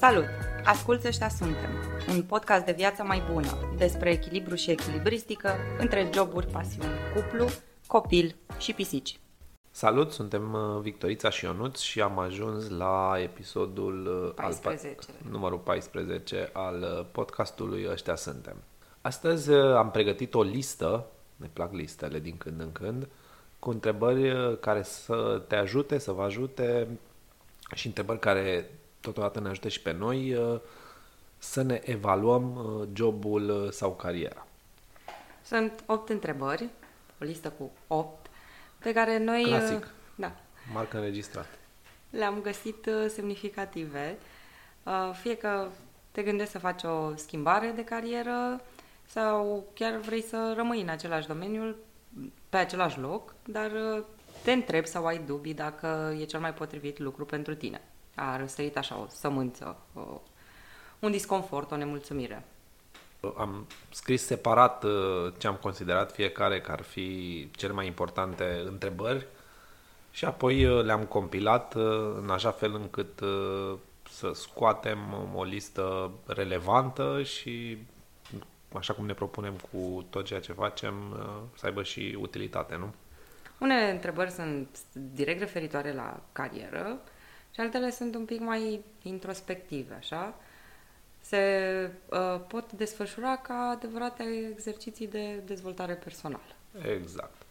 Salut! Asculți Ăștia Suntem, un podcast de viață mai bună despre echilibru și echilibristică între joburi, pasiuni, cuplu, copil și pisici. Salut, suntem uh, Victorița și Ionuț și am ajuns la episodul 14. Al, numărul 14 al uh, podcastului Ăștia Suntem. Astăzi uh, am pregătit o listă, ne plac listele din când în când, cu întrebări care să te ajute, să vă ajute și întrebări care totodată ne ajute și pe noi să ne evaluăm jobul sau cariera. Sunt 8 întrebări, o listă cu 8, pe care noi... Clasic. Da. Marcă înregistrată. Le-am găsit uh, semnificative. Uh, fie că te gândești să faci o schimbare de carieră sau chiar vrei să rămâi în același domeniu, pe același loc, dar uh, te întrebi sau ai dubii dacă e cel mai potrivit lucru pentru tine. A răsărit așa o sămânță, o, un disconfort, o nemulțumire. Am scris separat uh, ce am considerat fiecare că ar fi cele mai importante întrebări și apoi uh, le-am compilat uh, în așa fel încât să scoatem o listă relevantă și așa cum ne propunem cu tot ceea ce facem, să aibă și utilitate, nu? Unele întrebări sunt direct referitoare la carieră și altele sunt un pic mai introspective, așa se uh, pot desfășura ca adevărate exerciții de dezvoltare personală. Exact.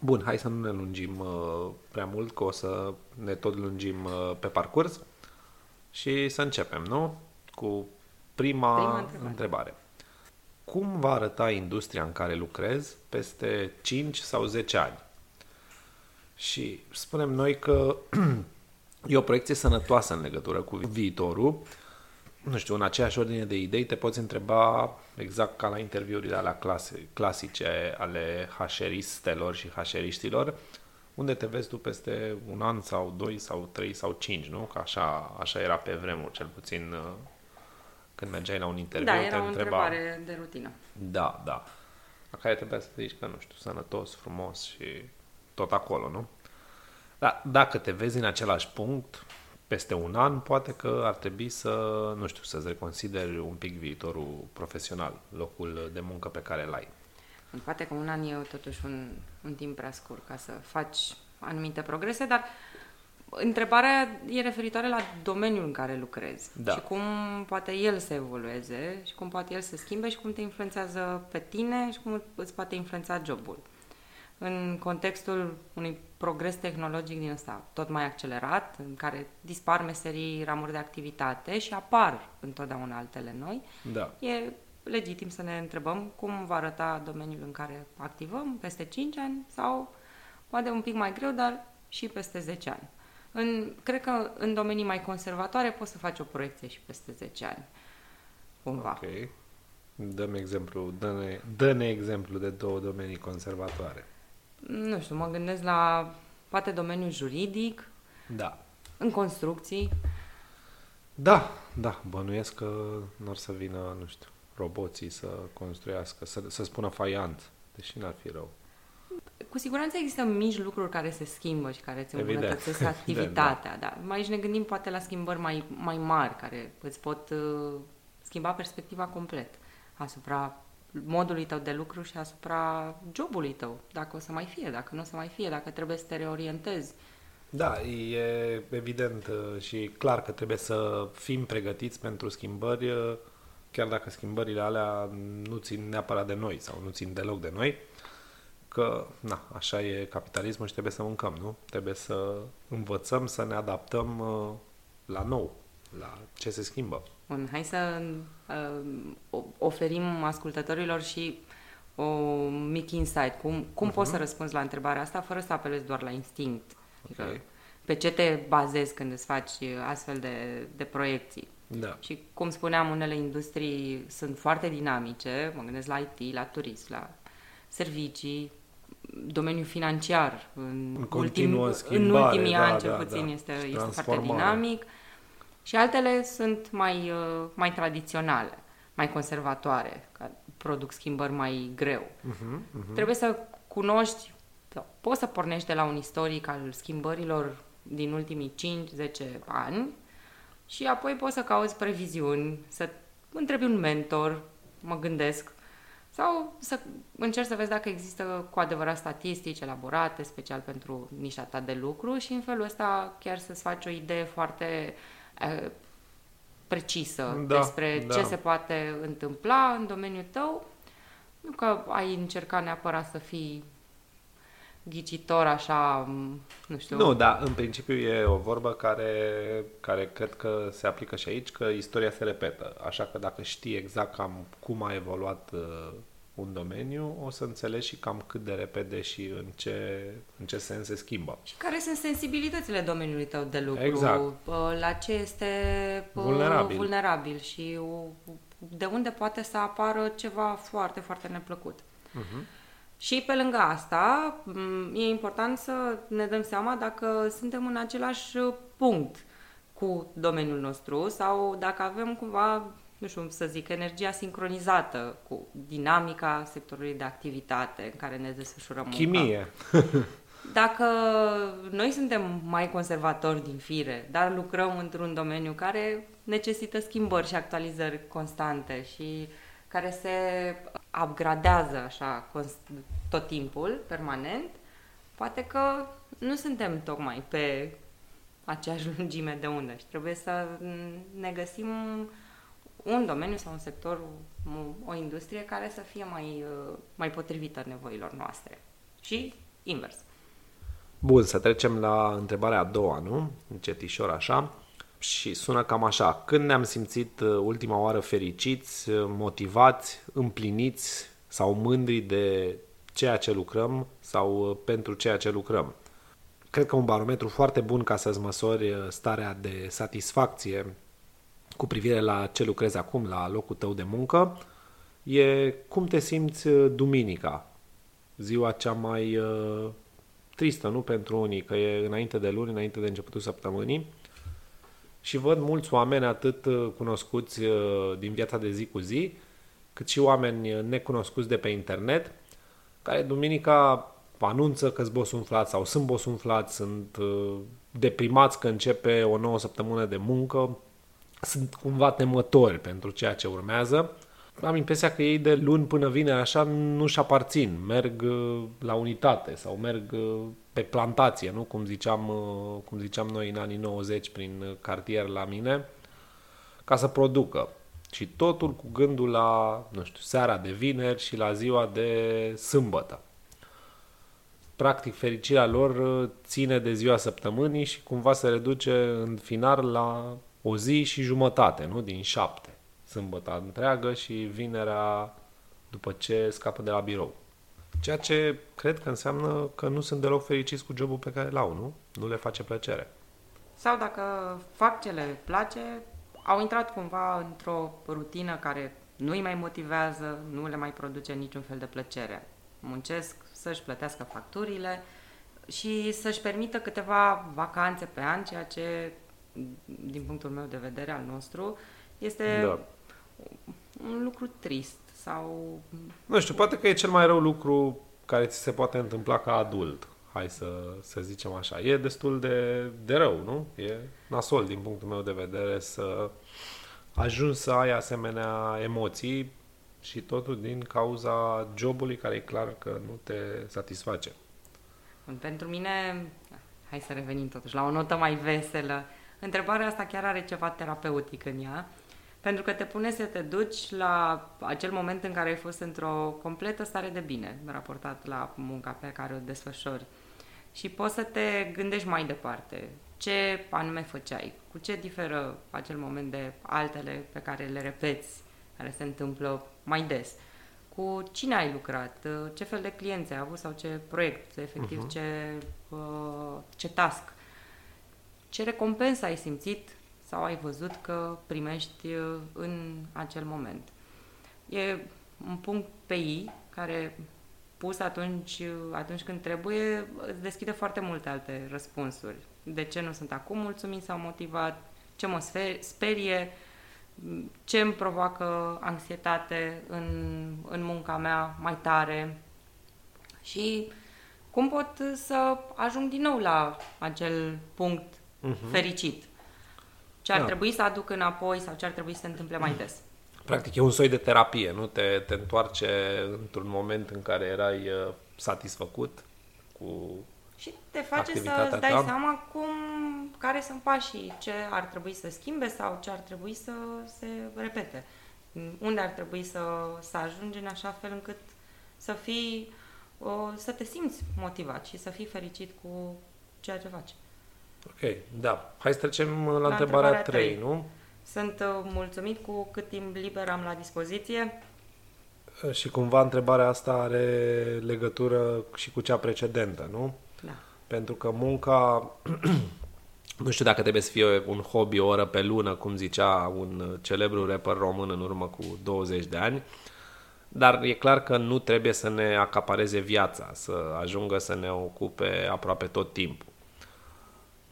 Bun, hai să nu ne lungim uh, prea mult, că o să ne tot lungim uh, pe parcurs și să începem, nu? Cu prima, prima întrebare. întrebare. Cum va arăta industria în care lucrezi peste 5 sau 10 ani? Și spunem noi că e o proiecție sănătoasă în legătură cu viitorul, nu știu, în aceeași ordine de idei te poți întreba exact ca la interviurile alea clase, clasice ale hașeristelor și hașeriștilor, unde te vezi tu peste un an sau doi sau trei sau cinci, nu? Că așa, așa era pe vremuri, cel puțin uh, când mergeai la un interviu. Da, era te o întreba... întrebare de rutină. Da, da. La care trebuia să zici că, nu știu, sănătos, frumos și tot acolo, nu? Dar dacă te vezi în același punct, peste un an, poate că ar trebui să, nu știu, să-ți reconsideri un pic viitorul profesional, locul de muncă pe care îl ai. Poate că un an e totuși un, un timp prea scurt ca să faci anumite progrese, dar întrebarea e referitoare la domeniul în care lucrezi da. și cum poate el să evolueze și cum poate el să schimbe și cum te influențează pe tine și cum îți poate influența jobul în contextul unui progres tehnologic din ăsta tot mai accelerat, în care dispar meserii, ramuri de activitate și apar întotdeauna altele noi, da. e legitim să ne întrebăm cum va arăta domeniul în care activăm peste 5 ani sau poate un pic mai greu, dar și peste 10 ani. În, cred că în domenii mai conservatoare poți să faci o proiecție și peste 10 ani. Cumva. Ok. Dăm exemplu, dă-ne, dă-ne exemplu de două domenii conservatoare nu știu, mă gândesc la poate domeniul juridic, da. în construcții. Da, da, bănuiesc că nu ar să vină, nu știu, roboții să construiască, să, să spună faiant, deși n-ar fi rău. Cu siguranță există mici lucruri care se schimbă și care îți îmbunătățesc activitatea. Evident, da. da. Mai ne gândim poate la schimbări mai, mai mari care îți pot uh, schimba perspectiva complet asupra modului tău de lucru și asupra jobului tău, dacă o să mai fie, dacă nu o să mai fie, dacă trebuie să te reorientezi. Da, e evident uh, și clar că trebuie să fim pregătiți pentru schimbări, uh, chiar dacă schimbările alea nu țin neapărat de noi sau nu țin deloc de noi, că, na, așa e capitalismul și trebuie să mâncăm, nu? Trebuie să învățăm să ne adaptăm uh, la nou, la ce se schimbă. Bun, hai să uh, oferim ascultătorilor și o mic insight. Cum, cum uh-huh. poți să răspunzi la întrebarea asta fără să apelezi doar la instinct? Adică okay. Adică, pe ce te bazezi când îți faci astfel de, de proiecții? Da. Și cum spuneam, unele industrii sunt foarte dinamice, mă gândesc la IT, la turism, la servicii, domeniul financiar, în, în, ultim, schimbare, în ultimii da, ani, cel da, puțin, da. este, este foarte dinamic. Și altele sunt mai, uh, mai tradiționale, mai conservatoare, care produc schimbări mai greu. Uh-huh, uh-huh. Trebuie să cunoști, poți să pornești de la un istoric al schimbărilor din ultimii 5-10 ani, și apoi poți să cauți previziuni, să întrebi un mentor, mă gândesc, sau să încerci să vezi dacă există cu adevărat statistici elaborate special pentru nișa ta de lucru și în felul ăsta chiar să-ți faci o idee foarte uh, precisă da, despre da. ce se poate întâmpla în domeniul tău. Nu că ai încercat neapărat să fii ghicitor așa, nu știu. Nu, dar în principiu e o vorbă care, care cred că se aplică și aici, că istoria se repetă. Așa că dacă știi exact cam cum a evoluat uh, un domeniu, o să înțelegi și cam cât de repede și în ce, în ce sens se schimbă. Și care sunt sensibilitățile domeniului tău de lucru, exact. Uh, la ce este uh, vulnerabil, vulnerabil și de unde poate să apară ceva foarte, foarte neplăcut. Uh-huh. Și pe lângă asta, e important să ne dăm seama dacă suntem în același punct cu domeniul nostru sau dacă avem cumva, nu știu să zic, energia sincronizată cu dinamica sectorului de activitate în care ne desfășurăm Chimie. Dacă noi suntem mai conservatori din fire, dar lucrăm într-un domeniu care necesită schimbări și actualizări constante și care se upgradează așa tot timpul, permanent, poate că nu suntem tocmai pe aceeași lungime de undă și trebuie să ne găsim un domeniu sau un sector, o industrie care să fie mai, mai potrivită nevoilor noastre. Și invers. Bun, să trecem la întrebarea a doua, nu? Încetișor așa. Și sună cam așa. Când ne-am simțit uh, ultima oară fericiți, uh, motivați, împliniți sau mândri de ceea ce lucrăm sau uh, pentru ceea ce lucrăm? Cred că un barometru foarte bun ca să-ți măsori starea de satisfacție cu privire la ce lucrezi acum, la locul tău de muncă, e cum te simți duminica, ziua cea mai uh, tristă, nu pentru unii, că e înainte de luni, înainte de începutul săptămânii, și văd mulți oameni atât uh, cunoscuți uh, din viața de zi cu zi, cât și oameni uh, necunoscuți de pe internet, care duminica anunță că sunt bosunflați sau sunt bosunflați, sunt deprimați că începe o nouă săptămână de muncă, sunt cumva temători pentru ceea ce urmează. Am impresia că ei de luni până vine așa nu-și aparțin, merg la unitate sau merg pe plantație, nu? Cum ziceam, uh, cum ziceam noi în anii 90 prin cartier la mine, ca să producă. Și totul cu gândul la, nu știu, seara de vineri și la ziua de sâmbătă. Practic, fericirea lor uh, ține de ziua săptămânii și cumva se reduce în final la o zi și jumătate, nu? Din șapte. Sâmbătă întreagă și vinerea după ce scapă de la birou. Ceea ce cred că înseamnă că nu sunt deloc fericiți cu jobul pe care l-au, nu? Nu le face plăcere. Sau dacă fac ce le place, au intrat cumva într-o rutină care nu îi mai motivează, nu le mai produce niciun fel de plăcere. Muncesc să-și plătească facturile și să-și permită câteva vacanțe pe an, ceea ce, din punctul meu de vedere al nostru, este da. un lucru trist sau... Nu știu, poate că e cel mai rău lucru care ți se poate întâmpla ca adult. Hai să, să zicem așa. E destul de, de rău, nu? E nasol din punctul meu de vedere să ajungi să ai asemenea emoții și totul din cauza jobului care e clar că nu te satisface. Pentru mine, hai să revenim totuși la o notă mai veselă. Întrebarea asta chiar are ceva terapeutic în ea pentru că te pune să te duci la acel moment în care ai fost într-o completă stare de bine, raportat la munca pe care o desfășori. Și poți să te gândești mai departe. Ce anume făceai? Cu ce diferă acel moment de altele pe care le repeți, care se întâmplă mai des? Cu cine ai lucrat? Ce fel de clienți ai avut sau ce proiect, efectiv, uh-huh. ce, uh, ce task? Ce recompensă ai simțit sau ai văzut că primești uh, în acel moment. E un punct pe I care pus atunci, uh, atunci când trebuie, îți deschide foarte multe alte răspunsuri. De ce nu sunt acum mulțumit sau motivat? Ce mă sperie? Ce îmi provoacă anxietate în, în munca mea mai tare? Și cum pot să ajung din nou la acel punct uh-huh. fericit? ce ar da. trebui să aduc înapoi sau ce ar trebui să se întâmple mai des. Practic e un soi de terapie, nu? Te, te întoarce într-un moment în care erai uh, satisfăcut cu și te face să dai ta. seama cum, care sunt pașii, ce ar trebui să schimbe sau ce ar trebui să se repete. Unde ar trebui să, să ajungi în așa fel încât să fii, să te simți motivat și să fii fericit cu ceea ce faci. Ok, da. Hai să trecem la, la întrebarea, întrebarea 3, 3, nu? Sunt uh, mulțumit cu cât timp liber am la dispoziție. Și cumva întrebarea asta are legătură și cu cea precedentă, nu? Da. Pentru că munca, nu știu dacă trebuie să fie un hobby o oră pe lună, cum zicea un celebru rapper român în urmă cu 20 de ani, dar e clar că nu trebuie să ne acapareze viața, să ajungă să ne ocupe aproape tot timpul.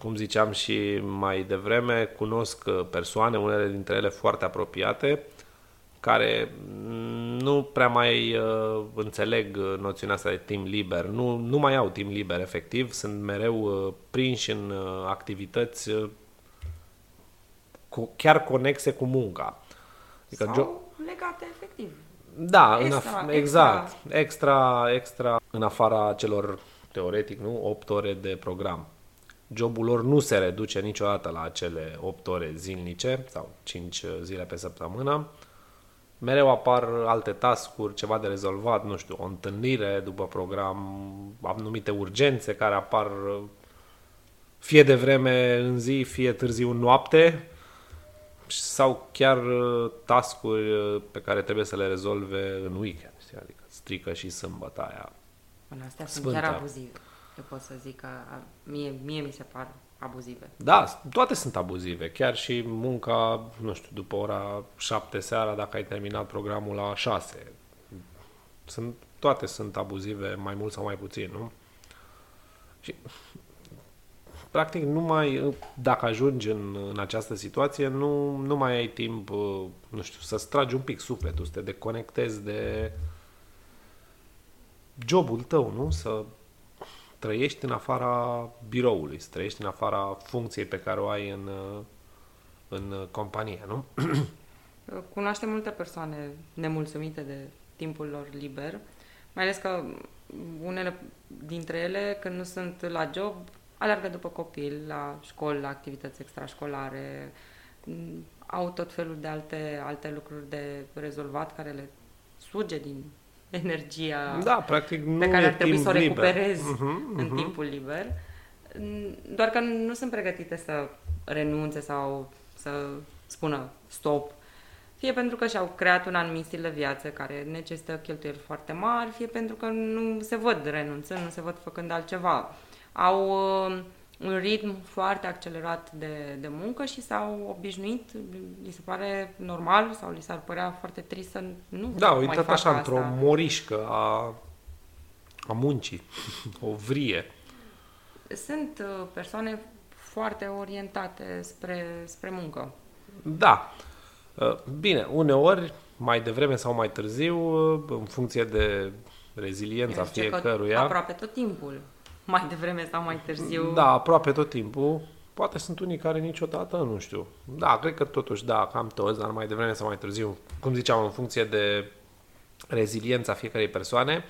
Cum ziceam și mai devreme, cunosc persoane, unele dintre ele foarte apropiate, care nu prea mai uh, înțeleg noțiunea asta de timp liber, nu, nu mai au timp liber efectiv, sunt mereu uh, prinși în uh, activități uh, cu, chiar conexe cu munca. Adică Sau jo- legate efectiv. Da, extra, în af- exact, extra. extra, extra în afara celor teoretic, nu, 8 ore de program. Jobul lor nu se reduce niciodată la acele 8 ore zilnice sau 5 zile pe săptămână mereu apar alte tascuri, ceva de rezolvat, nu știu, o întâlnire după program, anumite urgențe care apar fie de vreme în zi, fie târziu în noapte sau chiar uh, tascuri uh, pe care trebuie să le rezolve în weekend, știi? adică strică și sâmbătă aia. Până astea Sfântă. sunt chiar abuzive. Eu pot să zic că mie, mie mi se par abuzive. Da, toate sunt abuzive. Chiar și munca, nu știu, după ora 7 seara, dacă ai terminat programul la 6. Sunt, toate sunt abuzive, mai mult sau mai puțin, nu? Și practic nu mai, dacă ajungi în, în această situație, nu, nu mai ai timp, nu știu, să-ți tragi un pic sufletul, să te deconectezi de jobul tău, nu? Să trăiești în afara biroului, să trăiești în afara funcției pe care o ai în, în companie, nu? Cunoaștem multe persoane nemulțumite de timpul lor liber, mai ales că unele dintre ele, când nu sunt la job, alergă după copil, la școli, la activități extrașcolare, au tot felul de alte, alte lucruri de rezolvat care le suge din energia da, practic nu pe care ar trebui să o recuperezi uh-huh, uh-huh. în timpul liber. Doar că nu sunt pregătite să renunțe sau să spună stop. Fie pentru că și-au creat un anumit stil de viață care necesită cheltuieli foarte mari, fie pentru că nu se văd renunțând, nu se văd făcând altceva. Au uh, un ritm foarte accelerat de, de muncă și s-au obișnuit, li se pare normal sau li s-ar părea foarte trist să nu Da, au intrat așa asta. într-o morișcă a, a muncii, o vrie. Sunt uh, persoane foarte orientate spre, spre muncă. Da. Uh, bine, uneori, mai devreme sau mai târziu, uh, în funcție de reziliența fiecăruia... Aproape tot timpul mai devreme sau mai târziu. Da, aproape tot timpul. Poate sunt unii care niciodată, nu știu. Da, cred că totuși, da, cam toți, dar mai devreme sau mai târziu, cum ziceam, în funcție de reziliența fiecarei persoane,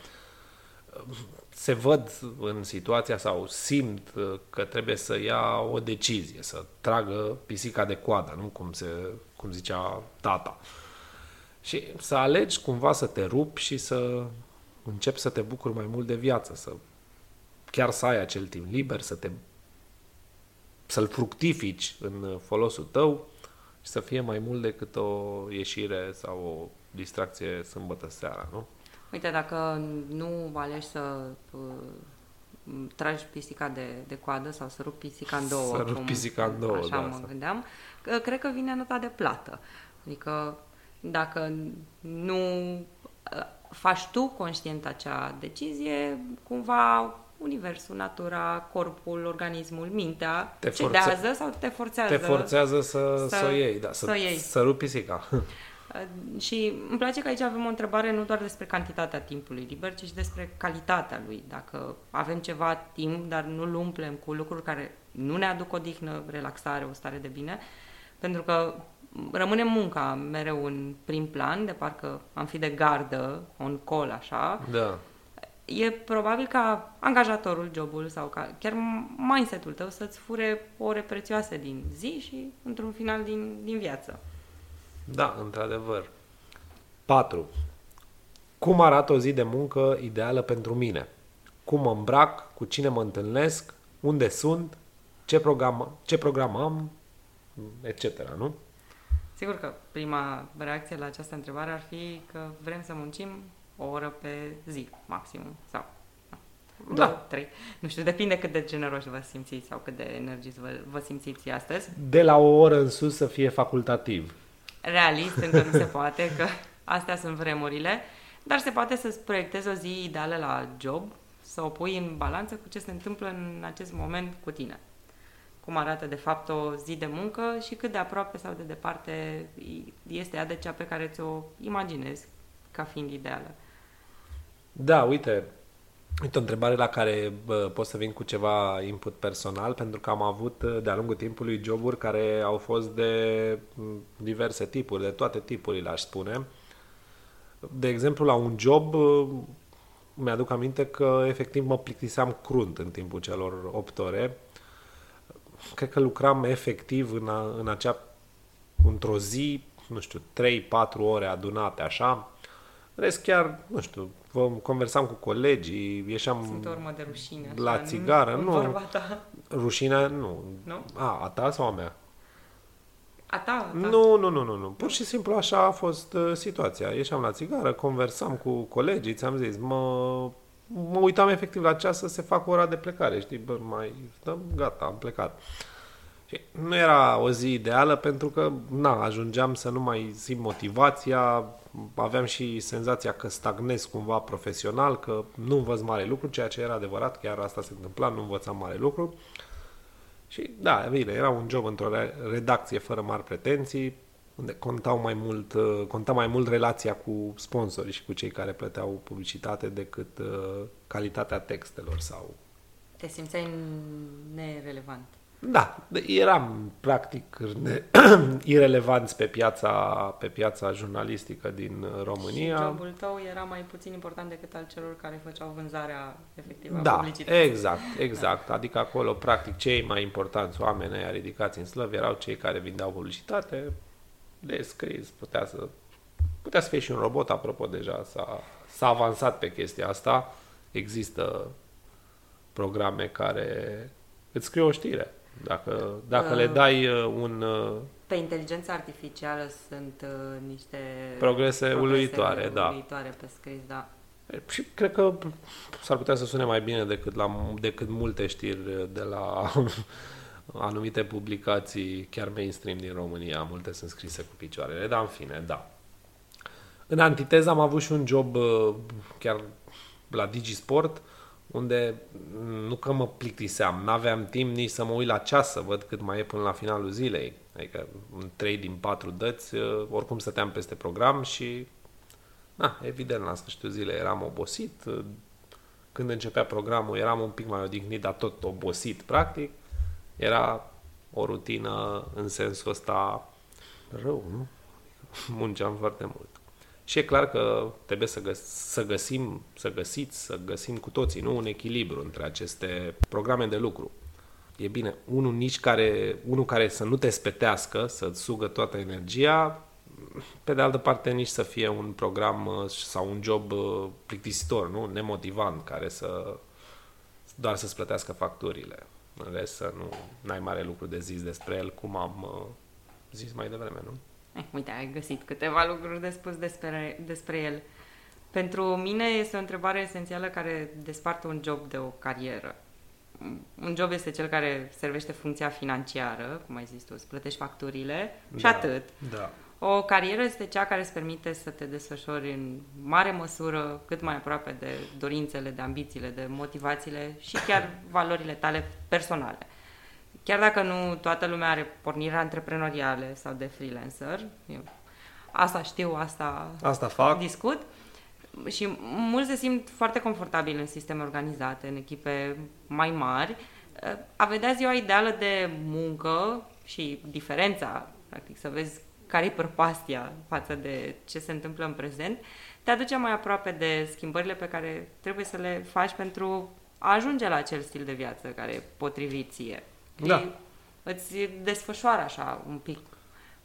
se văd în situația sau simt că trebuie să ia o decizie, să tragă pisica de coadă, nu cum, se, cum zicea tata. Și să alegi cumva să te rupi și să începi să te bucuri mai mult de viață, să chiar să ai acel timp liber, să te să-l fructifici în folosul tău și să fie mai mult decât o ieșire sau o distracție sâmbătă seara, nu? Uite, dacă nu alegi să uh, tragi pisica de, de coadă sau să rupi pisica în două, să rup pisica în două, așa da, mă gândeam, cred că vine nota de plată. Adică dacă nu uh, faci tu conștient acea decizie, cumva universul, natura, corpul, organismul, mintea te cedează forțe... sau te forțează? Te forțează să, să, să o iei, da, să, să, iei. să rupi pisica. Și îmi place că aici avem o întrebare nu doar despre cantitatea timpului liber, ci și despre calitatea lui. Dacă avem ceva timp, dar nu-l umplem cu lucruri care nu ne aduc odihnă, relaxare, o stare de bine, Pentru că rămâne munca mereu în prim plan, de parcă am fi de gardă, on call, așa. Da. E probabil ca angajatorul, jobul sau ca chiar mindset-ul tău să-ți fure ore prețioase din zi și într-un final din, din viață. Da, într-adevăr. 4. Cum arată o zi de muncă ideală pentru mine? Cum mă îmbrac, cu cine mă întâlnesc, unde sunt, ce program, ce program am, etc. Nu? Sigur că prima reacție la această întrebare ar fi că vrem să muncim o oră pe zi, maximum, sau da. Două, trei. Nu știu, depinde cât de generoși vă simțiți sau cât de energiți vă, vă simțiți astăzi. De la o oră în sus să fie facultativ. Realist, încă nu se poate, că astea sunt vremurile, dar se poate să-ți proiectezi o zi ideală la job, să o pui în balanță cu ce se întâmplă în acest moment cu tine cum arată de fapt o zi de muncă și cât de aproape sau de departe este ea de cea pe care ți-o imaginezi ca fiind ideală. Da, uite, uite o întrebare la care bă, pot să vin cu ceva input personal, pentru că am avut de-a lungul timpului joburi care au fost de diverse tipuri, de toate tipurile, aș spune. De exemplu, la un job mi-aduc aminte că efectiv mă plictiseam crunt în timpul celor 8 ore cred că lucram efectiv în, a, în acea, într-o zi, nu știu, 3-4 ore adunate așa. Rest chiar, nu știu, vă conversam cu colegii, ieșeam Sunt urmă de rușine, la țigară, nu, nu rușine, nu. Nu? A, a ta sau a mea? A ta, a ta. Nu, nu, nu, nu, nu. Pur și simplu așa a fost uh, situația. Ieșeam la țigară, conversam cu colegii, ți-am zis, mă mă uitam efectiv la ceas să se facă ora de plecare, știi, bă, mai dăm, gata, am plecat. Și nu era o zi ideală pentru că, na, ajungeam să nu mai simt motivația, aveam și senzația că stagnez cumva profesional, că nu învăț mare lucru, ceea ce era adevărat, chiar asta se întâmpla, nu învățam mare lucru. Și da, bine, era un job într-o redacție fără mari pretenții, unde contau mai mult, uh, conta mai mult relația cu sponsorii și cu cei care plăteau publicitate decât uh, calitatea textelor sau... Te simțeai nerelevant. Da, eram practic ne- irelevanți pe piața, pe piața jurnalistică din România. Și jobul tău era mai puțin important decât al celor care făceau vânzarea efectivă da, a publicității. exact, exact. Da. Adică acolo, practic, cei mai importanți oameni ai ridicați în slăv erau cei care vindeau publicitate, de scris, putea să, putea să fie și un robot, apropo, deja s-a, s-a avansat pe chestia asta. Există programe care îți scrie o știre. Dacă, dacă uh, le dai uh, un... Uh, pe inteligența artificială sunt uh, niște progrese, progrese uluitoare, da. uluitoare pe scris, da. Și cred că s-ar putea să sune mai bine decât, la, decât multe știri de la anumite publicații chiar mainstream din România, multe sunt scrise cu picioarele, dar în fine, da. În antiteză am avut și un job uh, chiar la Digisport, unde nu că mă plictiseam, n-aveam timp nici să mă uit la ceas să văd cât mai e până la finalul zilei. Adică în 3 din 4 dăți, uh, oricum stăteam peste program și na, evident la sfârșitul zilei eram obosit. Când începea programul eram un pic mai odihnit, dar tot obosit practic. Era o rutină în sensul ăsta rău, nu? Munceam foarte mult. Și e clar că trebuie să, găs- să găsim, să găsiți, să găsim cu toții, nu? Un echilibru între aceste programe de lucru. E bine, unul nici care, unul care să nu te spetească, să-ți sugă toată energia, pe de altă parte nici să fie un program uh, sau un job uh, plictisitor, nu? Nemotivant, care să doar să-ți plătească facturile. În rest, să nu ai mare lucru de zis despre el, cum am uh, zis mai devreme, nu? Eh, uite, ai găsit câteva lucruri de spus despre, despre el. Pentru mine este o întrebare esențială care desparte un job de o carieră. Un job este cel care servește funcția financiară, cum ai zis tu, îți plătești facturile da, și atât. Da. O carieră este cea care îți permite să te desfășori în mare măsură, cât mai aproape de dorințele, de ambițiile, de motivațiile și chiar valorile tale personale. Chiar dacă nu toată lumea are pornirea antreprenoriale sau de freelancer, eu asta știu, asta, asta fac. discut, și mulți se simt foarte confortabili în sisteme organizate, în echipe mai mari. A vedea ziua ideală de muncă și diferența practic, să vezi care e prăpastia față de ce se întâmplă în prezent, te aduce mai aproape de schimbările pe care trebuie să le faci pentru a ajunge la acel stil de viață care e potrivit ție. Da. Și îți desfășoară așa un pic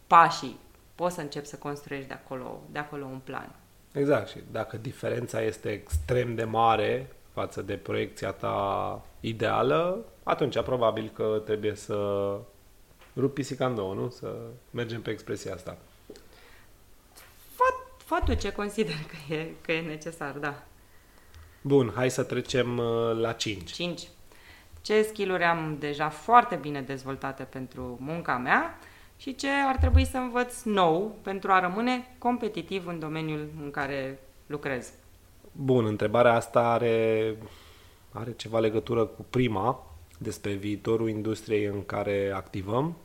pașii. Poți să începi să construiești de acolo, de acolo un plan. Exact. Și dacă diferența este extrem de mare față de proiecția ta ideală, atunci probabil că trebuie să rupi pisica în două, nu? Să mergem pe expresia asta. Fă tu ce consider că e, că e necesar, da. Bun, hai să trecem uh, la 5. 5. Ce skill-uri am deja foarte bine dezvoltate pentru munca mea și ce ar trebui să învăț nou pentru a rămâne competitiv în domeniul în care lucrez? Bun, întrebarea asta are, are ceva legătură cu prima despre viitorul industriei în care activăm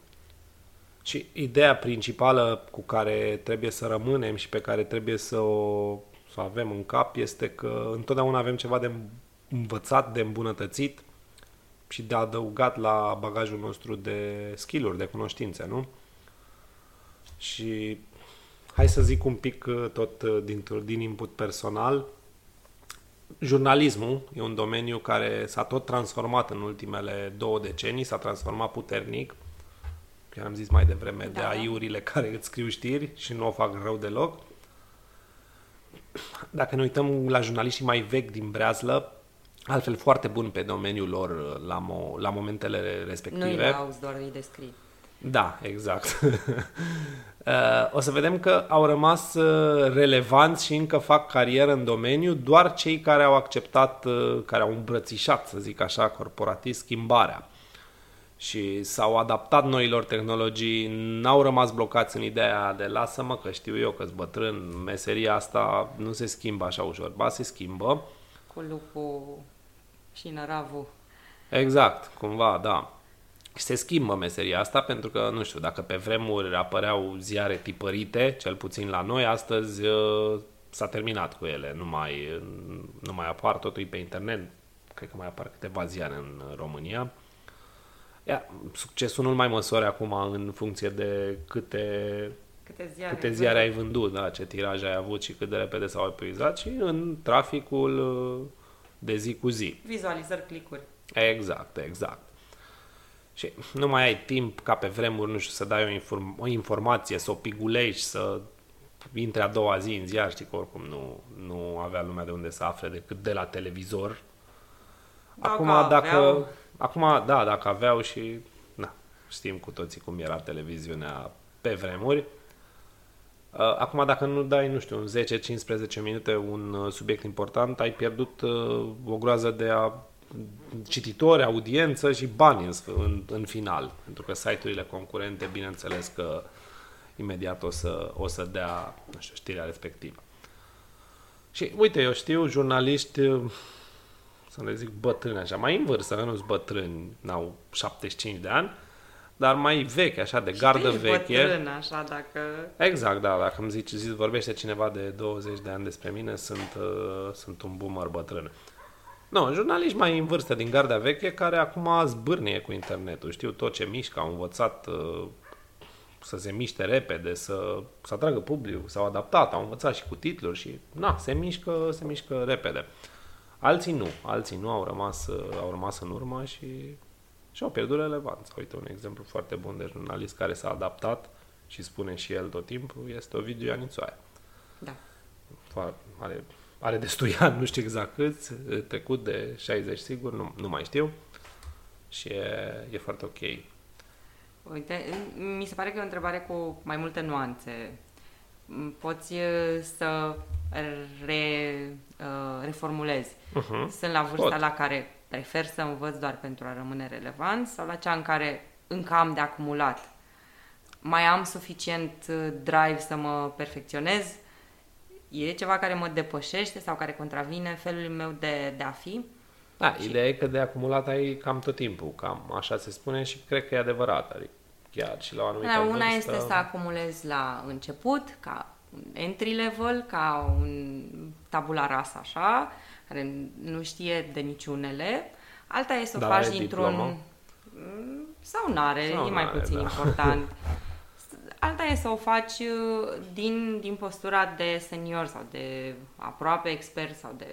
și ideea principală cu care trebuie să rămânem și pe care trebuie să o să o avem în cap este că întotdeauna avem ceva de învățat, de îmbunătățit și de adăugat la bagajul nostru de skill-uri, de cunoștințe, nu? Și hai să zic un pic uh, tot uh, din, din input personal. Jurnalismul e un domeniu care s-a tot transformat în ultimele două decenii, s-a transformat puternic chiar am zis mai devreme, da. de aiurile care îți scriu știri și nu o fac rău deloc. Dacă ne uităm la jurnaliștii mai vechi din Breazlă, altfel foarte bun pe domeniul lor la, mo- la momentele respective. Nu îi auzi, doar îi descrii. Da, exact. Uh, o să vedem că au rămas uh, relevanți și încă fac carieră în domeniu doar cei care au acceptat, uh, care au îmbrățișat, să zic așa, corporatist, schimbarea și s-au adaptat noilor tehnologii, n-au rămas blocați în ideea de lasă-mă că știu eu că-s bătrân, meseria asta nu se schimbă așa ușor, ba se schimbă. Cu lupul și năravul. Exact, cumva, da. Se schimbă meseria asta pentru că, nu știu, dacă pe vremuri apăreau ziare tipărite, cel puțin la noi, astăzi uh, s-a terminat cu ele, nu mai, nu mai apar, totul pe internet, cred că mai apar câteva ziare în România. Ia, succesul nu mai măsori acum în funcție de câte, câte ziare, câte ziare ai vândut, da, ce tiraj ai avut și cât de repede s-au epuizat, și în traficul uh, de zi cu zi. Vizualizări, clicuri. Exact, exact. Și nu mai ai timp ca pe vremuri, nu știu, să dai o, inform- o informație, să o pigulești, să intre a doua zi în ziar, știi că oricum nu, nu avea lumea de unde să afle decât de la televizor. Dacă Acum, dacă aveau Acum, da, dacă aveau și... Na, știm cu toții cum era televiziunea pe vremuri. Uh, acum, dacă nu dai, nu știu, în 10-15 minute un uh, subiect important, ai pierdut uh, o groază de a cititori, audiență și bani în, în, în final. Pentru că site-urile concurente, bineînțeles că imediat o să, o să dea, nu știu, știrea respectivă. Și uite, eu știu jurnaliști să le zic bătrâni așa, mai în vârstă, nu sunt bătrâni, n-au 75 de ani, dar mai vechi, așa, de gardă și veche. Bătrân, așa, dacă... Exact, da, dacă îmi zici, zi, vorbește cineva de 20 de ani despre mine, sunt, uh, sunt un boomer bătrân. Nu, no, jurnaliști mai în vârstă din garda veche care acum zbârnie cu internetul, știu tot ce mișcă, au învățat uh, să se miște repede, să, să atragă public, s-au adaptat, au învățat și cu titluri și, na, se mișcă, se mișcă repede. Uh, Alții nu, alții nu au rămas, au rămas în urmă și și-au pierdut relevanța. Uite, un exemplu foarte bun de jurnalist care s-a adaptat și spune și el tot timpul, este Ovidiu Ianițoaia. Da. Are, are destui ani, nu știu exact câți, trecut de 60 sigur, nu, nu mai știu. Și e, e foarte ok. Uite, mi se pare că e o întrebare cu mai multe nuanțe. Poți să re, uh, reformulezi. Uh-huh. Sunt la vârsta Pot. la care prefer să învăț doar pentru a rămâne relevant sau la cea în care încă am de acumulat. Mai am suficient uh, drive să mă perfecționez? E ceva care mă depășește sau care contravine felul meu de, de a fi? Da, și... ideea e că de acumulat ai cam tot timpul, cam așa se spune și cred că e adevărat. Adică chiar și la o anumită da, Una vârstă... este să acumulezi la început, ca un entry level, ca un tabula rasa așa, care nu știe de niciunele. Alta e să o da, faci dintr-un... Diplomă. Mm, sau n-are, sau e mai n-are, puțin da. important. alta e să o faci uh, din, din postura de senior sau de aproape expert sau de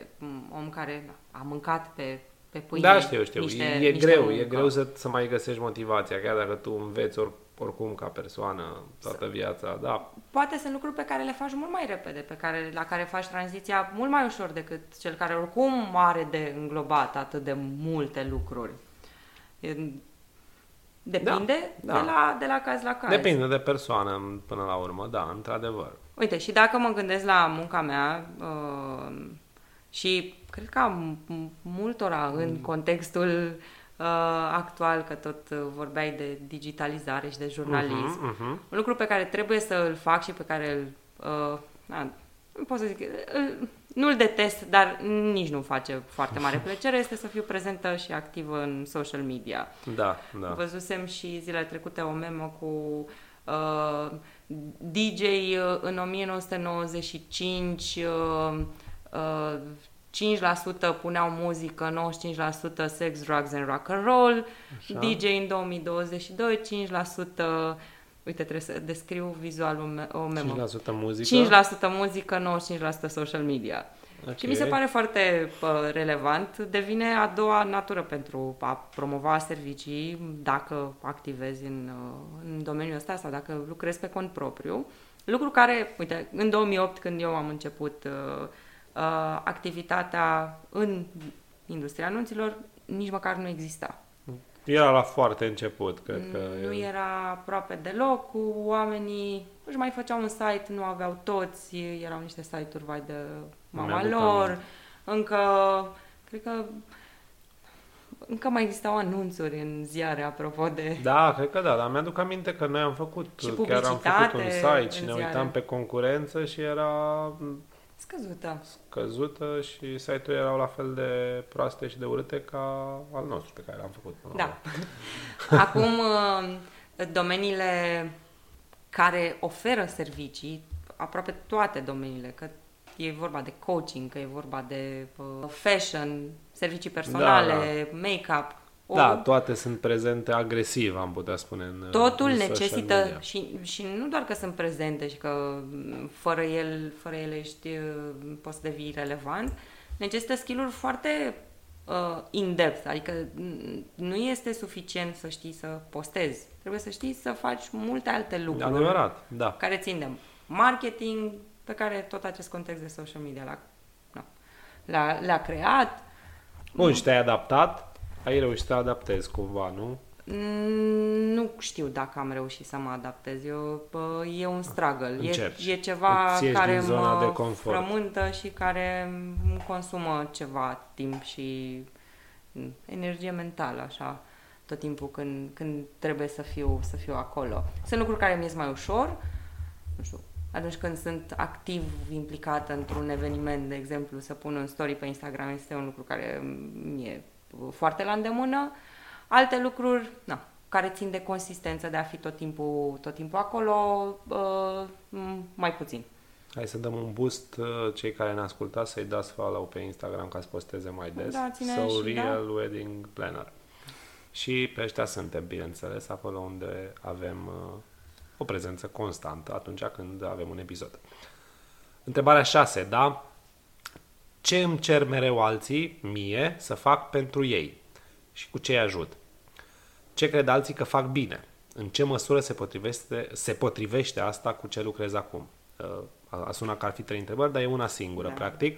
om care a mâncat pe, pe pâine. Da, știu, știu. Niște, e, e niște greu, muncă. e greu să, să mai găsești motivația, chiar dacă tu înveți or, oricum ca persoană toată viața, da. Poate sunt lucruri pe care le faci mult mai repede, pe care, la care faci tranziția mult mai ușor decât cel care oricum are de înglobat atât de multe lucruri. Depinde da, da. De, la, de la caz la caz. Depinde de persoană până la urmă, da, într-adevăr. Uite, și dacă mă gândesc la munca mea uh, și cred că am multora în mm. contextul uh, actual, că tot vorbeai de digitalizare și de jurnalism, uh-huh, uh-huh. un lucru pe care trebuie să îl fac și pe care îl... Uh, da, nu pot să zic... Îl, nu-l detest, dar nici nu face foarte mare plăcere, este să fiu prezentă și activă în social media. Da, da. Văzusem și zilele trecute o memă cu uh, DJ uh, în 1995, uh, uh, 5% puneau muzică, 95% sex, drugs and rock and roll, Așa. DJ în 2022, 5% Uite, trebuie să descriu vizual o memă. 5% muzică? 5% muzică, 95% social media. Okay. Și mi se pare foarte uh, relevant. Devine a doua natură pentru a promova servicii dacă activezi în, uh, în domeniul ăsta sau dacă lucrezi pe cont propriu. Lucru care, uite, în 2008 când eu am început uh, uh, activitatea în industria anunților, nici măcar nu exista. Era la foarte început, cred că... Nu era aproape deloc, cu oamenii își mai făceau un site, nu aveau toți, erau niște site-uri vai de mama lor, aminte. încă, cred că încă mai existau anunțuri în ziare apropo de... Da, cred că da, dar mi-aduc aminte că noi am făcut, și chiar am făcut un site și ne ziare. uitam pe concurență și era Scăzută. Scăzută și site-uri erau la fel de proaste și de urâte ca al nostru pe care l-am făcut. Da. Acum, uh, domeniile care oferă servicii, aproape toate domeniile, că e vorba de coaching, că e vorba de uh, fashion, servicii personale, da, da. make-up, o... Da, toate sunt prezente agresiv, am putea spune. În, Totul în necesită și, și nu doar că sunt prezente și că fără, el, fără ele ești, poți să devii relevant, necesită skill-uri foarte uh, in-depth, adică nu este suficient să știi să postezi, trebuie să știi să faci multe alte lucruri. Adevărat, da. Care țin de marketing, pe care tot acest context de social media l-a, l-a, l-a creat. Bun, și te-ai adaptat ai reușit să adaptezi cumva, nu? Mm, nu știu dacă am reușit să mă adaptez. Eu, e un struggle. E, e ceva care mă de confort. frământă și care îmi consumă ceva timp și energie mentală, așa, tot timpul când, când trebuie să fiu, să fiu acolo. Sunt lucruri care mi ies mai ușor, nu știu, atunci când sunt activ implicată într-un eveniment, de exemplu, să pun un story pe Instagram este un lucru care mi-e foarte la îndemână. Alte lucruri, na, care țin de consistență, de a fi tot timpul, tot timpul acolo, uh, mai puțin. Hai să dăm un boost uh, cei care ne ascultat să-i dați follow pe Instagram ca să posteze mai des. Da, so și, Real da. Wedding Planner. Și pe ăștia suntem, bineînțeles, acolo unde avem uh, o prezență constantă atunci când avem un episod. Întrebarea 6, da? Ce îmi cer mereu alții, mie, să fac pentru ei și cu ce îi ajut. Ce cred alții că fac bine? În ce măsură se potrivește, se potrivește asta cu ce lucrez acum? Uh, a sunat că ar fi trei întrebări, dar e una singură, da. practic.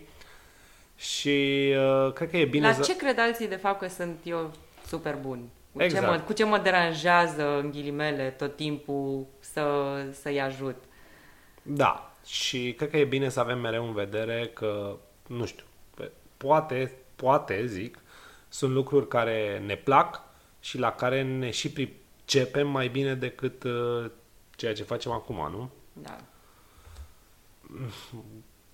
Și uh, cred că e bine La să... ce cred alții de fapt că sunt eu super bun? Cu, exact. ce mă, cu ce mă deranjează, în ghilimele, tot timpul să, să-i ajut? Da, și cred că e bine să avem mereu în vedere că nu știu, poate, poate, zic, sunt lucruri care ne plac și la care ne și pricepem mai bine decât uh, ceea ce facem acum, nu? Da.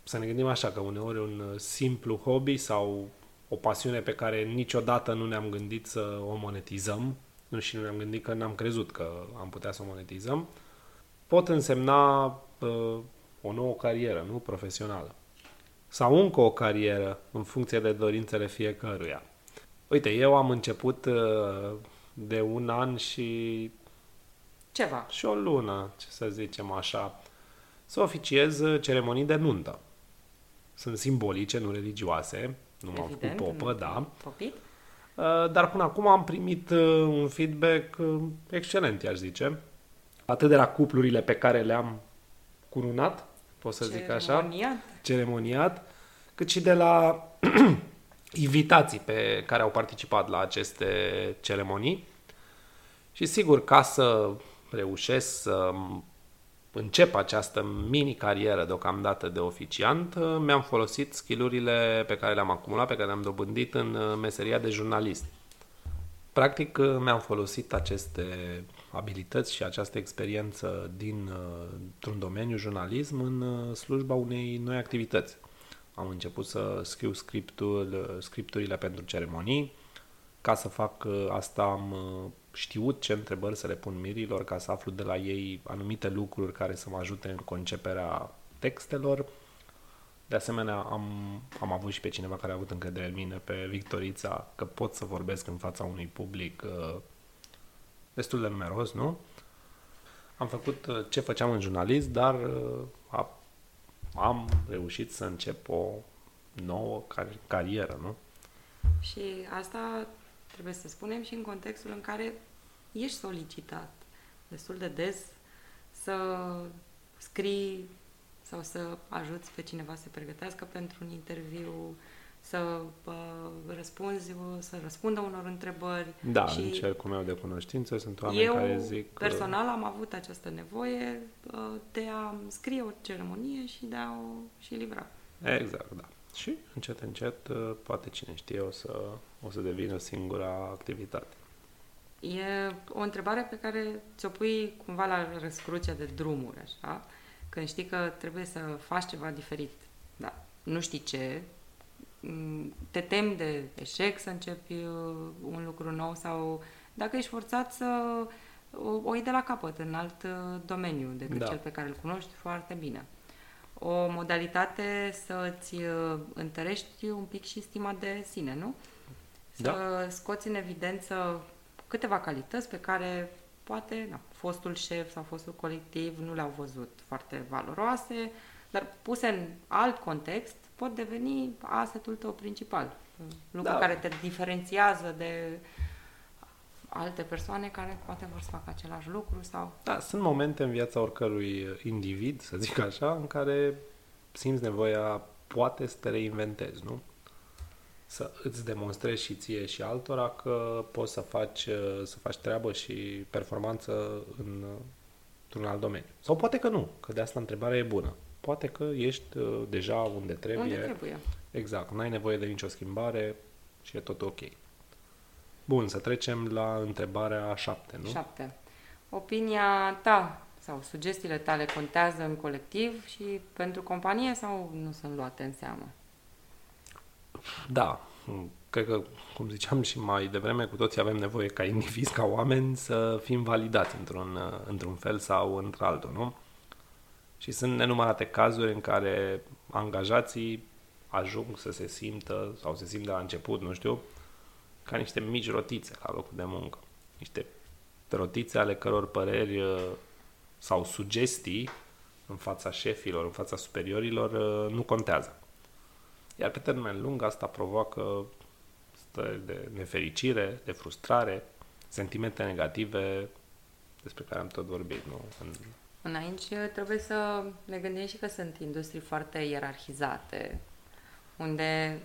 Să ne gândim așa, că uneori un simplu hobby sau o pasiune pe care niciodată nu ne-am gândit să o monetizăm nu și nu ne-am gândit că n-am crezut că am putea să o monetizăm, pot însemna uh, o nouă carieră, nu? Profesională sau încă o carieră în funcție de dorințele fiecăruia. Uite, eu am început uh, de un an și ceva. Și o lună, ce să zicem așa, să oficiez ceremonii de nuntă. Sunt simbolice, nu religioase, nu m-am făcut popă, da. Popit? Uh, dar până acum am primit uh, un feedback uh, excelent, i-aș zice. Atât de la cuplurile pe care le-am cununat, pot să zic așa, ceremoniat, cât și de la invitații pe care au participat la aceste ceremonii. Și sigur, ca să reușesc să încep această mini-carieră deocamdată de oficiant, mi-am folosit skillurile pe care le-am acumulat, pe care le-am dobândit în meseria de jurnalist. Practic, mi-am folosit aceste abilități și această experiență din, într-un domeniu jurnalism în slujba unei noi activități. Am început să scriu scriptul, scripturile pentru ceremonii. Ca să fac asta am știut ce întrebări să le pun mirilor ca să aflu de la ei anumite lucruri care să mă ajute în conceperea textelor. De asemenea, am, am avut și pe cineva care a avut încredere în mine, pe Victorița, că pot să vorbesc în fața unui public uh, destul de numeros, nu? Am făcut uh, ce făceam în jurnalist, dar uh, a, am reușit să încep o nouă car- carieră, nu? Și asta trebuie să spunem și în contextul în care ești solicitat destul de des să scrii sau să ajuți pe cineva să se pregătească pentru un interviu, să uh, răspunzi, să răspundă unor întrebări. Da, și în cercul meu de cunoștință sunt oameni eu, care zic... Că... personal am avut această nevoie uh, de a scrie o ceremonie și de a o și livra. Exact, da. Și încet, încet, uh, poate cine știe, o să, o să devină singura activitate. E o întrebare pe care ți-o pui cumva la răscruce de drumuri, așa, când știi că trebuie să faci ceva diferit. Da, nu știi ce, mm, te temi de eșec să începi uh, un lucru nou sau dacă ești forțat să o, iei de la capăt în alt uh, domeniu decât da. cel pe care îl cunoști foarte bine. O modalitate să-ți uh, întărești un pic și stima de sine, nu? Să da. scoți în evidență câteva calități pe care poate na, fostul șef sau fostul colectiv nu le-au văzut foarte valoroase, dar puse în alt context pot deveni asetul tău principal. Lucru da. care te diferențiază de alte persoane care poate vor să facă același lucru sau... Da, sunt momente în viața oricărui individ, să zic așa, în care simți nevoia poate să te reinventezi, nu? să îți demonstrezi și ție și altora că poți să faci, să faci treabă și performanță în, într-un alt domeniu. Sau poate că nu, că de asta întrebarea e bună. Poate că ești uh, deja unde trebuie. Unde trebuie. Exact, n-ai nevoie de nicio schimbare și e tot ok. Bun, să trecem la întrebarea șapte, nu? Șapte. Opinia ta sau sugestiile tale contează în colectiv și pentru companie sau nu sunt luate în seamă? Da, cred că, cum ziceam și mai devreme, cu toții avem nevoie ca indivizi, ca oameni, să fim validați într-un, într-un fel sau într-altul, nu? Și sunt nenumărate cazuri în care angajații ajung să se simtă, sau se simt de la început, nu știu, ca niște mici rotițe la locul de muncă. Niște rotițe ale căror păreri uh, sau sugestii în fața șefilor, în fața superiorilor, uh, nu contează. Iar pe termen lung asta provoacă stări de nefericire, de frustrare, sentimente negative despre care am tot vorbit. Nu? În... Înainte trebuie să ne gândim și că sunt industrii foarte ierarhizate, unde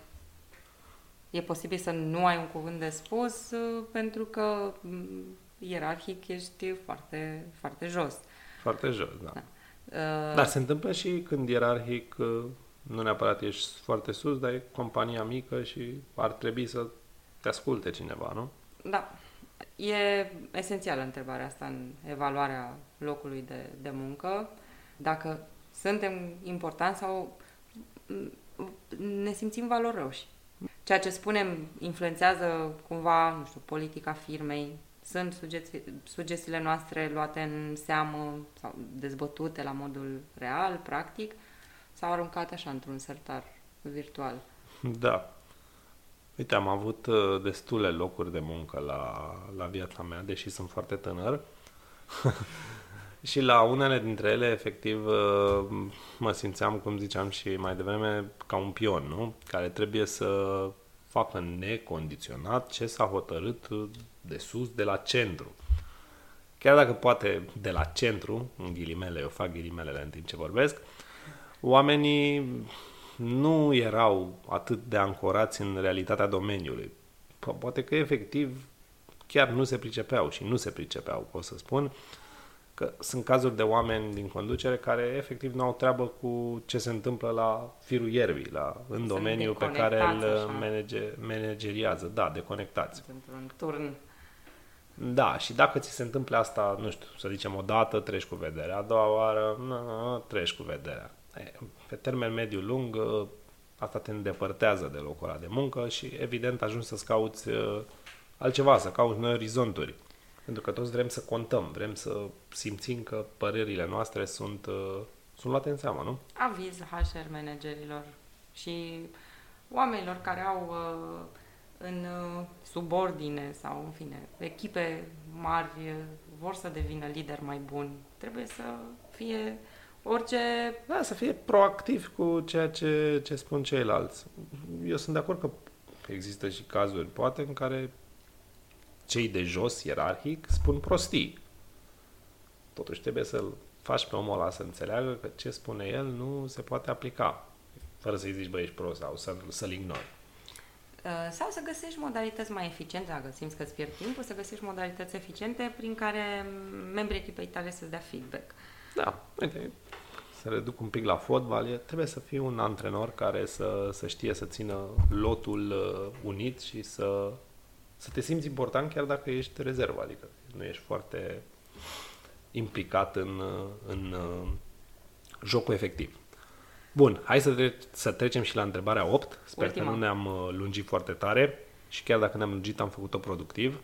e posibil să nu ai un cuvânt de spus uh, pentru că mm, ierarhic ești foarte, foarte jos. Foarte jos, da. da. Uh... Dar se întâmplă și când ierarhic uh, nu neapărat ești foarte sus, dar e compania mică și ar trebui să te asculte cineva, nu? Da. E esențială întrebarea asta în evaluarea locului de, de muncă. Dacă suntem importanți sau ne simțim valoroși. Ceea ce spunem influențează cumva, nu știu, politica firmei, sunt sugestii, sugestiile noastre luate în seamă sau dezbătute la modul real, practic, s-au aruncat așa într-un sertar virtual. Da. Uite, am avut uh, destule locuri de muncă la, la viața mea, deși sunt foarte tânăr, și la unele dintre ele, efectiv, uh, mă simțeam, cum ziceam și mai devreme, ca un pion, nu? Care trebuie să facă necondiționat ce s-a hotărât de sus, de la centru. Chiar dacă poate de la centru, în ghilimele, eu fac ghilimelele în timp ce vorbesc, oamenii nu erau atât de ancorați în realitatea domeniului. Poate că efectiv chiar nu se pricepeau și nu se pricepeau, pot să spun, că sunt cazuri de oameni din conducere care efectiv nu au treabă cu ce se întâmplă la firul ierbii, la, în sunt domeniul pe care îl manage, manageriază. Da, deconectați. Într-un turn. Da, și dacă ți se întâmplă asta, nu știu, să zicem o dată, treci cu vederea, a doua oară, nu, treci cu vederea. Pe termen mediu-lung, asta te îndepărtează de locul ăla de muncă și evident ajungi să-ți cauți altceva, să cauți noi orizonturi. Pentru că toți vrem să contăm, vrem să simțim că părerile noastre sunt, uh, sunt luate în seamă, nu? Aviz HR managerilor și oamenilor care au uh, în uh, subordine sau, în fine, echipe mari vor să devină lider mai bun. Trebuie să fie orice... Da, să fie proactiv cu ceea ce, ce spun ceilalți. Eu sunt de acord că există și cazuri, poate, în care cei de jos, ierarhic, spun prostii. Totuși trebuie să-l faci pe omul ăla să înțeleagă că ce spune el nu se poate aplica. Fără să-i zici, băi, ești prost sau să, să-l ignori. Uh, sau să găsești modalități mai eficiente, dacă simți că îți pierd timpul, să găsești modalități eficiente prin care membrii echipei tale să-ți dea feedback. Da, uite, să reduc un pic la fotbal, trebuie să fii un antrenor care să, să știe să țină lotul uh, unit și să să te simți important chiar dacă ești rezervă, adică nu ești foarte implicat în, în uh, jocul efectiv. Bun, hai să, tre- să trecem și la întrebarea 8. Sper Ultima. că nu ne-am uh, lungit foarte tare și chiar dacă ne-am lungit am făcut-o productiv.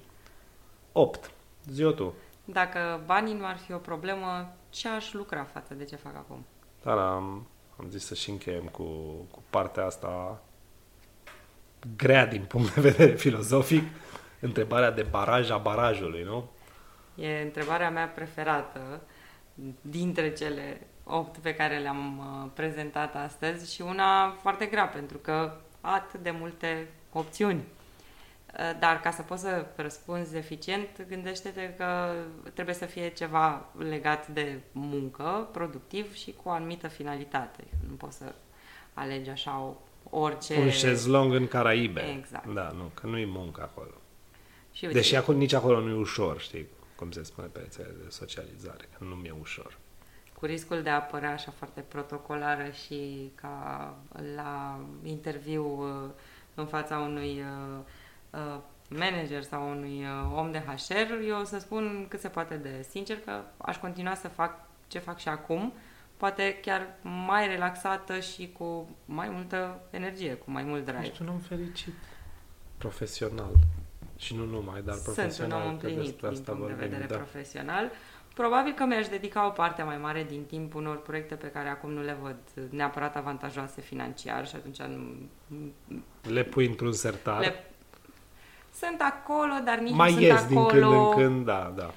8. zi tu. Dacă banii nu ar fi o problemă, ce aș lucra față de ce fac acum? Da, am, am zis să și încheiem cu, cu partea asta grea din punct de vedere filozofic întrebarea de baraj a barajului, nu? E întrebarea mea preferată dintre cele opt pe care le-am uh, prezentat astăzi și una foarte grea, pentru că atât de multe opțiuni. Uh, dar ca să poți să răspunzi eficient, gândește-te că trebuie să fie ceva legat de muncă, productiv și cu o anumită finalitate. Nu poți să alegi așa o, orice... Un șezlong în Caraibe. Exact. Da, nu, că nu e muncă acolo. Și uite, Deși acolo, nici acolo nu e ușor, știi, cum se spune pe rețele de socializare, că nu mi-e ușor. Cu riscul de a părea așa foarte protocolară și ca la interviu uh, în fața unui uh, uh, manager sau unui om de HR, eu o să spun cât se poate de sincer că aș continua să fac ce fac și acum, poate chiar mai relaxată și cu mai multă energie, cu mai mult drive. Ești un om fericit, profesional. Și nu numai, dar profesional. Sunt un om împlinit din punct de vedere da. profesional. Probabil că mi-aș dedica o parte mai mare din timp unor proiecte pe care acum nu le văd neapărat avantajoase financiar și atunci nu... Le pui într-un sertar. Le... Sunt acolo, dar nici mai nu ies sunt acolo. din când în când, da, da.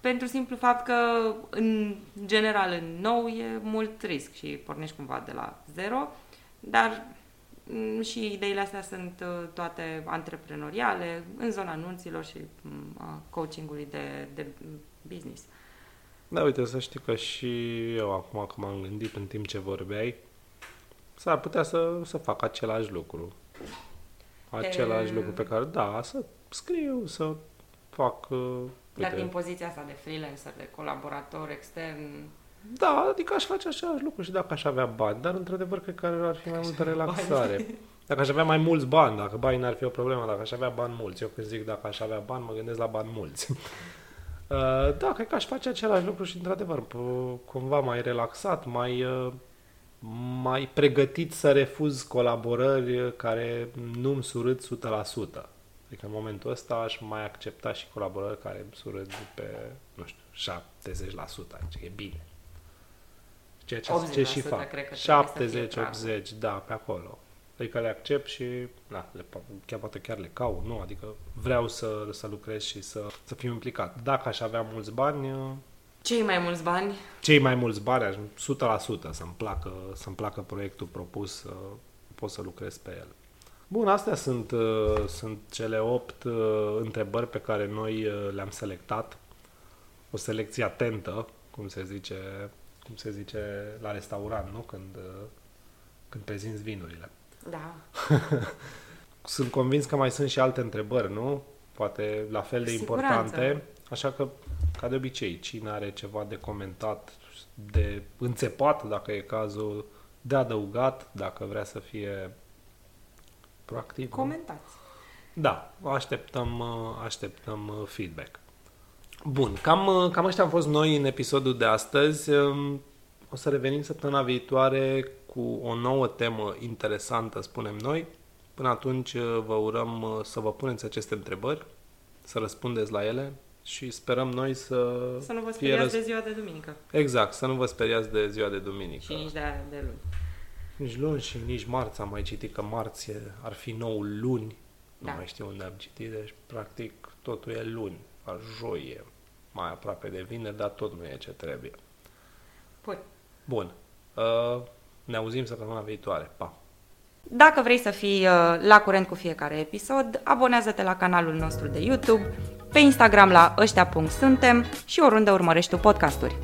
Pentru simplu fapt că, în general, în nou e mult risc și pornești cumva de la zero, dar Mm, și ideile astea sunt uh, toate antreprenoriale, în zona anunților și mm, a coachingului de, de business. Da, uite, să știi că și eu acum că m-am gândit în timp ce vorbeai, s-ar putea să, să fac același lucru. Același e... lucru pe care, da, să scriu, să fac... Uh, Dar din poziția asta de freelancer, de colaborator extern, da, adică aș face același lucru și dacă aș avea bani, dar într-adevăr cred că ar fi mai multă relaxare. Dacă aș avea mai mulți bani, dacă banii n-ar fi o problemă, dacă aș avea bani mulți. Eu când zic dacă aș avea bani, mă gândesc la bani mulți. Uh, da, cred că aș face același lucru și într-adevăr cumva mai relaxat, mai, uh, mai pregătit să refuz colaborări care nu-mi surât 100%. Adică în momentul ăsta aș mai accepta și colaborări care îmi surât pe, nu știu, 70%. Adică e bine. Ceea ce, ce și fac. 70-80, da, pe acolo. Adică le accept și na, le, chiar poate chiar le caut, nu? Adică vreau să, să lucrez și să, să fiu implicat. Dacă aș avea mulți bani... Cei mai mulți bani? Cei mai mulți bani, 100% să-mi placă, să-mi placă proiectul propus, să pot să lucrez pe el. Bun, astea sunt, uh, sunt cele opt uh, întrebări pe care noi uh, le-am selectat. O selecție atentă, cum se zice, cum se zice la restaurant, nu? Când, când prezinți vinurile. Da. sunt convins că mai sunt și alte întrebări, nu? Poate la fel de Siguranță. importante. Așa că, ca de obicei, cine are ceva de comentat, de înțepat, dacă e cazul, de adăugat, dacă vrea să fie proactiv. Comentați. Da, așteptăm, așteptăm feedback. Bun, cam, cam ăștia am fost noi în episodul de astăzi. O să revenim săptămâna viitoare cu o nouă temă interesantă, spunem noi. Până atunci vă urăm să vă puneți aceste întrebări, să răspundeți la ele și sperăm noi să... Să nu vă speriați răs... de ziua de duminică. Exact, să nu vă speriați de ziua de duminică. Și nici de, de luni. Nici luni și nici marți am mai citit că marți ar fi noul luni. Da. Nu mai știu unde am citit, deci practic totul e luni. A joi e mai aproape de vineri, dar tot nu e ce trebuie. Bun. Bun. Uh, ne auzim săptămâna viitoare. Pa! Dacă vrei să fii uh, la curent cu fiecare episod, abonează-te la canalul nostru de YouTube, pe Instagram la ăștia.suntem și oriunde urmărești tu podcasturi.